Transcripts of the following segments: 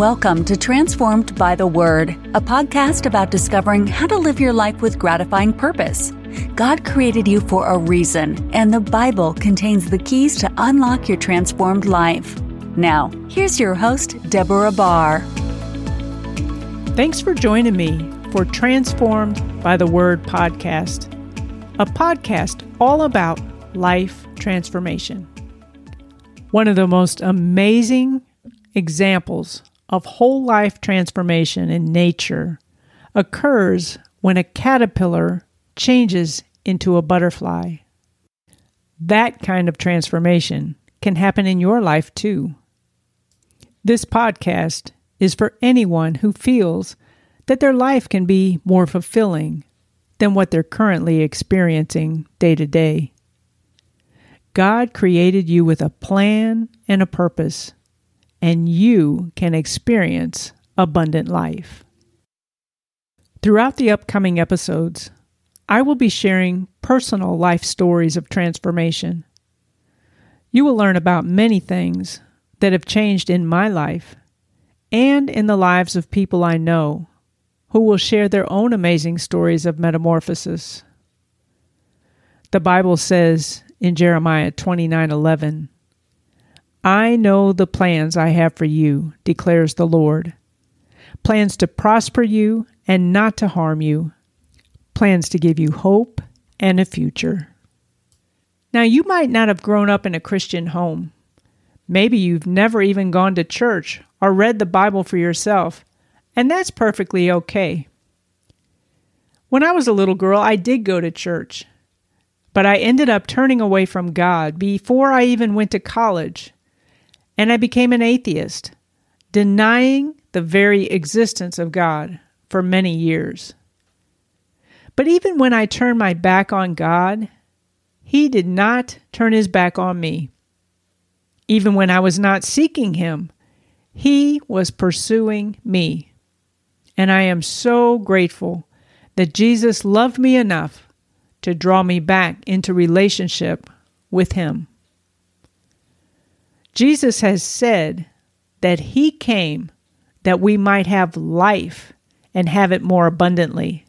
Welcome to Transformed by the Word, a podcast about discovering how to live your life with gratifying purpose. God created you for a reason, and the Bible contains the keys to unlock your transformed life. Now, here's your host, Deborah Barr. Thanks for joining me for Transformed by the Word podcast, a podcast all about life transformation. One of the most amazing examples of whole life transformation in nature occurs when a caterpillar changes into a butterfly. That kind of transformation can happen in your life too. This podcast is for anyone who feels that their life can be more fulfilling than what they're currently experiencing day to day. God created you with a plan and a purpose and you can experience abundant life. Throughout the upcoming episodes, I will be sharing personal life stories of transformation. You will learn about many things that have changed in my life and in the lives of people I know who will share their own amazing stories of metamorphosis. The Bible says in Jeremiah 29:11, I know the plans I have for you, declares the Lord plans to prosper you and not to harm you, plans to give you hope and a future. Now, you might not have grown up in a Christian home. Maybe you've never even gone to church or read the Bible for yourself, and that's perfectly okay. When I was a little girl, I did go to church, but I ended up turning away from God before I even went to college and I became an atheist, denying the very existence of God for many years. But even when I turned my back on God, He did not turn His back on me. Even when I was not seeking Him, He was pursuing me. And I am so grateful that Jesus loved me enough to draw me back into relationship with Him. Jesus has said that he came that we might have life and have it more abundantly.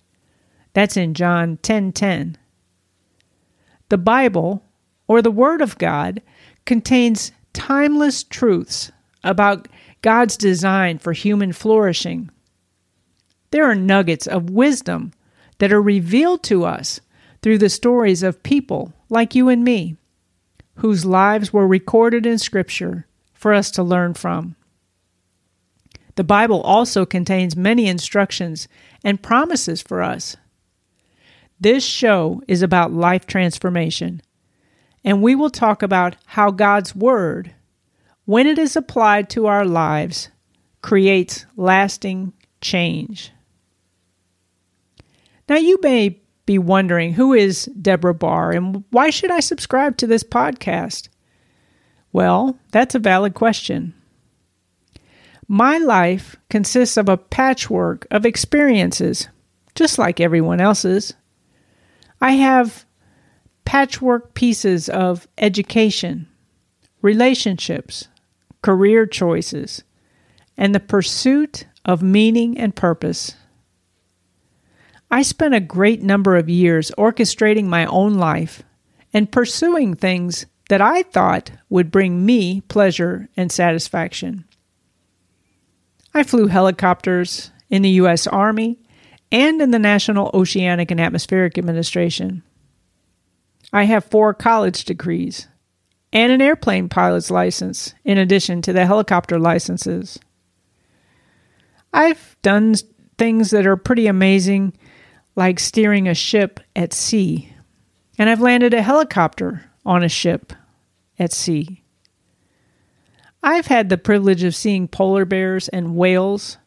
That's in John 10:10. 10, 10. The Bible or the word of God contains timeless truths about God's design for human flourishing. There are nuggets of wisdom that are revealed to us through the stories of people like you and me whose lives were recorded in Scripture for us to learn from. The Bible also contains many instructions and promises for us. This show is about life transformation, and we will talk about how God's Word, when it is applied to our lives, creates lasting change. Now, you may be wondering who is Deborah Barr and why should I subscribe to this podcast? Well, that's a valid question. My life consists of a patchwork of experiences, just like everyone else's. I have patchwork pieces of education, relationships, career choices, and the pursuit of meaning and purpose. I spent a great number of years orchestrating my own life and pursuing things that I thought would bring me pleasure and satisfaction. I flew helicopters in the U.S. Army and in the National Oceanic and Atmospheric Administration. I have four college degrees and an airplane pilot's license in addition to the helicopter licenses. I've done things that are pretty amazing like steering a ship at sea. And I've landed a helicopter on a ship at sea. I've had the privilege of seeing polar bears and whales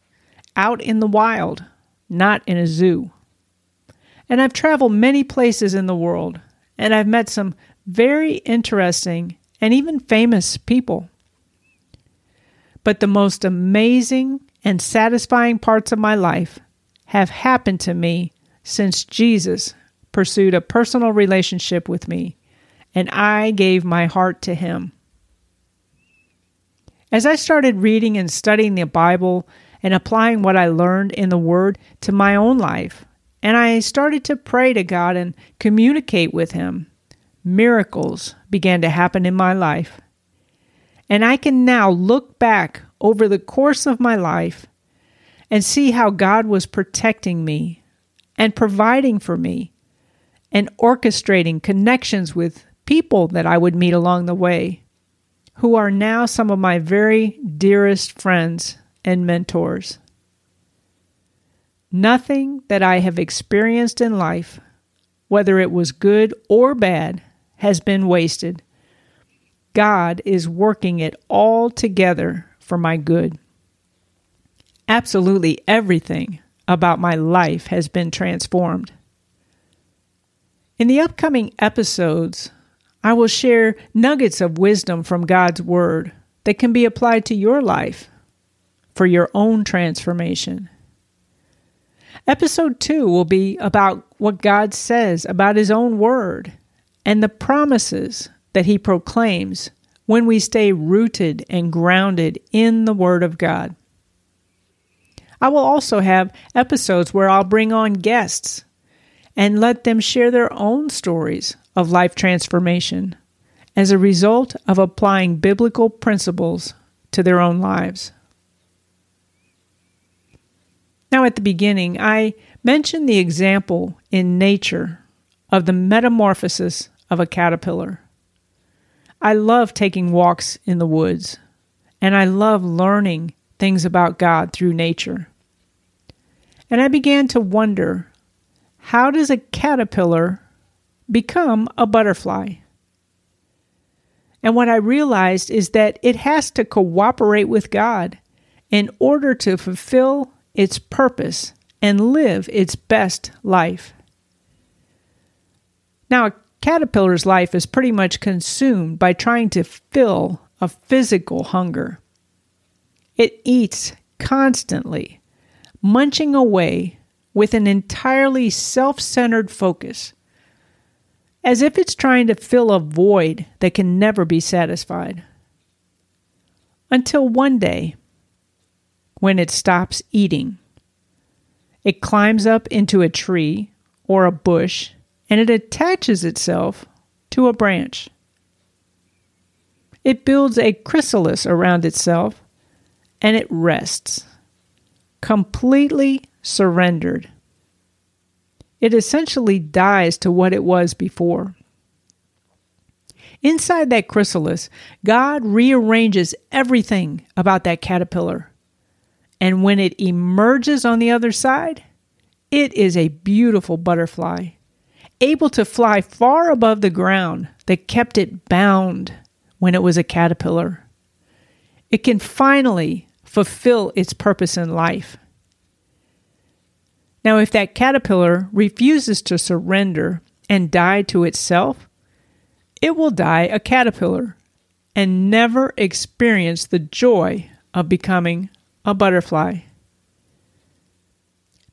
out in the wild, not in a zoo. And I've traveled many places in the world, and I've met some very interesting and even famous people. But the most amazing and satisfying parts of my life have happened to me since Jesus pursued a personal relationship with me and I gave my heart to him. As I started reading and studying the Bible and applying what I learned in the Word to my own life, and I started to pray to God and communicate with Him, miracles began to happen in my life. And I can now look back over the course of my life and see how God was protecting me and providing for me and orchestrating connections with people that I would meet along the way who are now some of my very dearest friends and mentors. Nothing that I have experienced in life, whether it was good or bad, has been wasted. God is working it all together for my good. Absolutely everything about my life has been transformed. In the upcoming episodes, I will share nuggets of wisdom from God's Word that can be applied to your life for your own transformation. Episode 2 will be about what God says about His own Word and the promises that He proclaims when we stay rooted and grounded in the Word of God. I will also have episodes where I'll bring on guests and let them share their own stories of life transformation as a result of applying biblical principles to their own lives. Now, at the beginning, I mentioned the example in nature of the metamorphosis of a caterpillar. I love taking walks in the woods, and I love learning things about God through nature. And I began to wonder how does a caterpillar become a butterfly? And what I realized is that it has to cooperate with God in order to fulfill its purpose and live its best life. Now, a caterpillar's life is pretty much consumed by trying to fill a physical hunger. It eats constantly, munching away with an entirely self centered focus, as if it's trying to fill a void that can never be satisfied. Until one day, when it stops eating, it climbs up into a tree or a bush and it attaches itself to a branch. It builds a chrysalis around itself and it rests, completely surrendered. It essentially dies to what it was before. Inside that chrysalis, God rearranges everything about that caterpillar. And when it emerges on the other side, it is a beautiful butterfly, able to fly far above the ground that kept it bound when it was a caterpillar. It can finally fulfill its purpose in life. Now, if that caterpillar refuses to surrender and die to itself, it will die a caterpillar and never experience the joy of becoming a butterfly.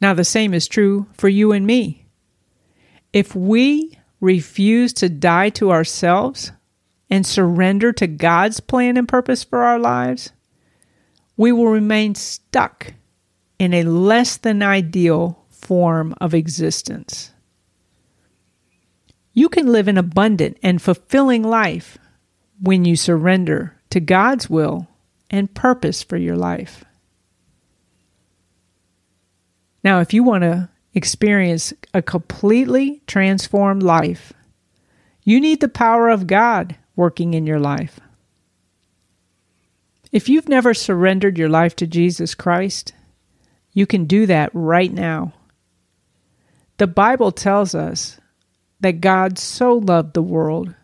Now, the same is true for you and me. If we refuse to die to ourselves and surrender to God's plan and purpose for our lives, we will remain stuck in a less than ideal form of existence. You can live an abundant and fulfilling life when you surrender to God's will and purpose for your life. Now, if you want to experience a completely transformed life, you need the power of God working in your life. If you've never surrendered your life to Jesus Christ, you can do that right now. The Bible tells us that God so loved the world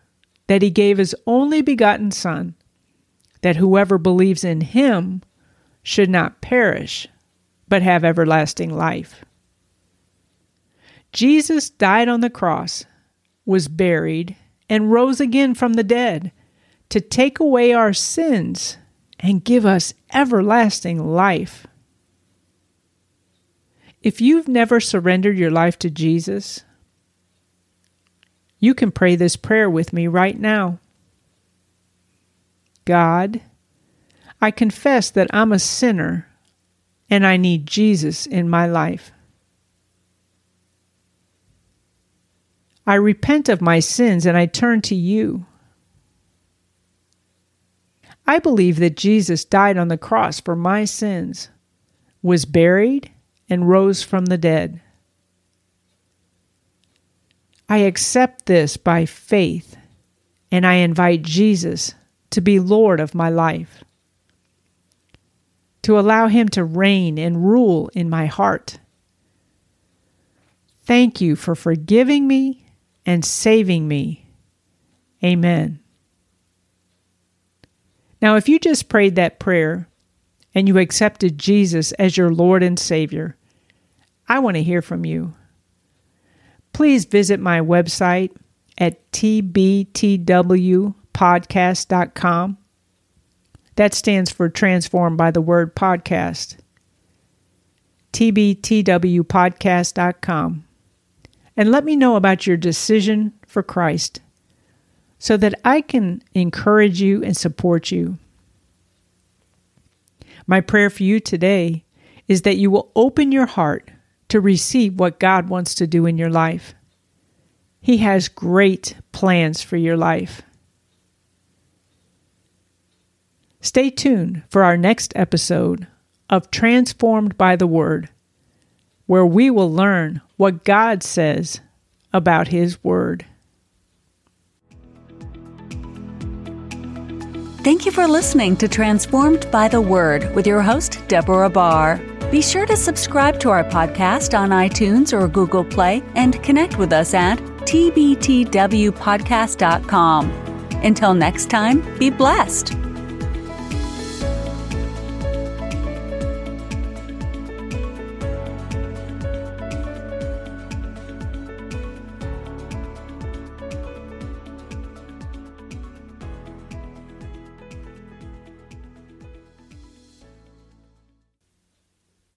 that he gave his only begotten Son, that whoever believes in him should not perish, but have everlasting life. Jesus died on the cross, was buried, and rose again from the dead to take away our sins and give us everlasting life. If you've never surrendered your life to Jesus, you can pray this prayer with me right now. God, I confess that I'm a sinner and I need Jesus in my life. I repent of my sins and I turn to you. I believe that Jesus died on the cross for my sins, was buried, and rose from the dead. I accept this by faith, and I invite Jesus to be Lord of my life, to allow Him to reign and rule in my heart. Thank you for forgiving me and saving me. Amen. Now, if you just prayed that prayer and you accepted Jesus as your Lord and Savior, I want to hear from you. Please visit my website at tbtwpodcast.com. That stands for Transformed by the Word Podcast. tbtwpodcast.com. And let me know about your decision for Christ so that I can encourage you and support you. My prayer for you today is that you will open your heart to receive what God wants to do in your life. He has great plans for your life. Stay tuned for our next episode of Transformed by the Word, where we will learn what God says about His Word. Thank you for listening to Transformed by the Word with your host, Deborah Barr. Be sure to subscribe to our podcast on iTunes or Google Play and connect with us at tbtwpodcast.com. Until next time, be blessed.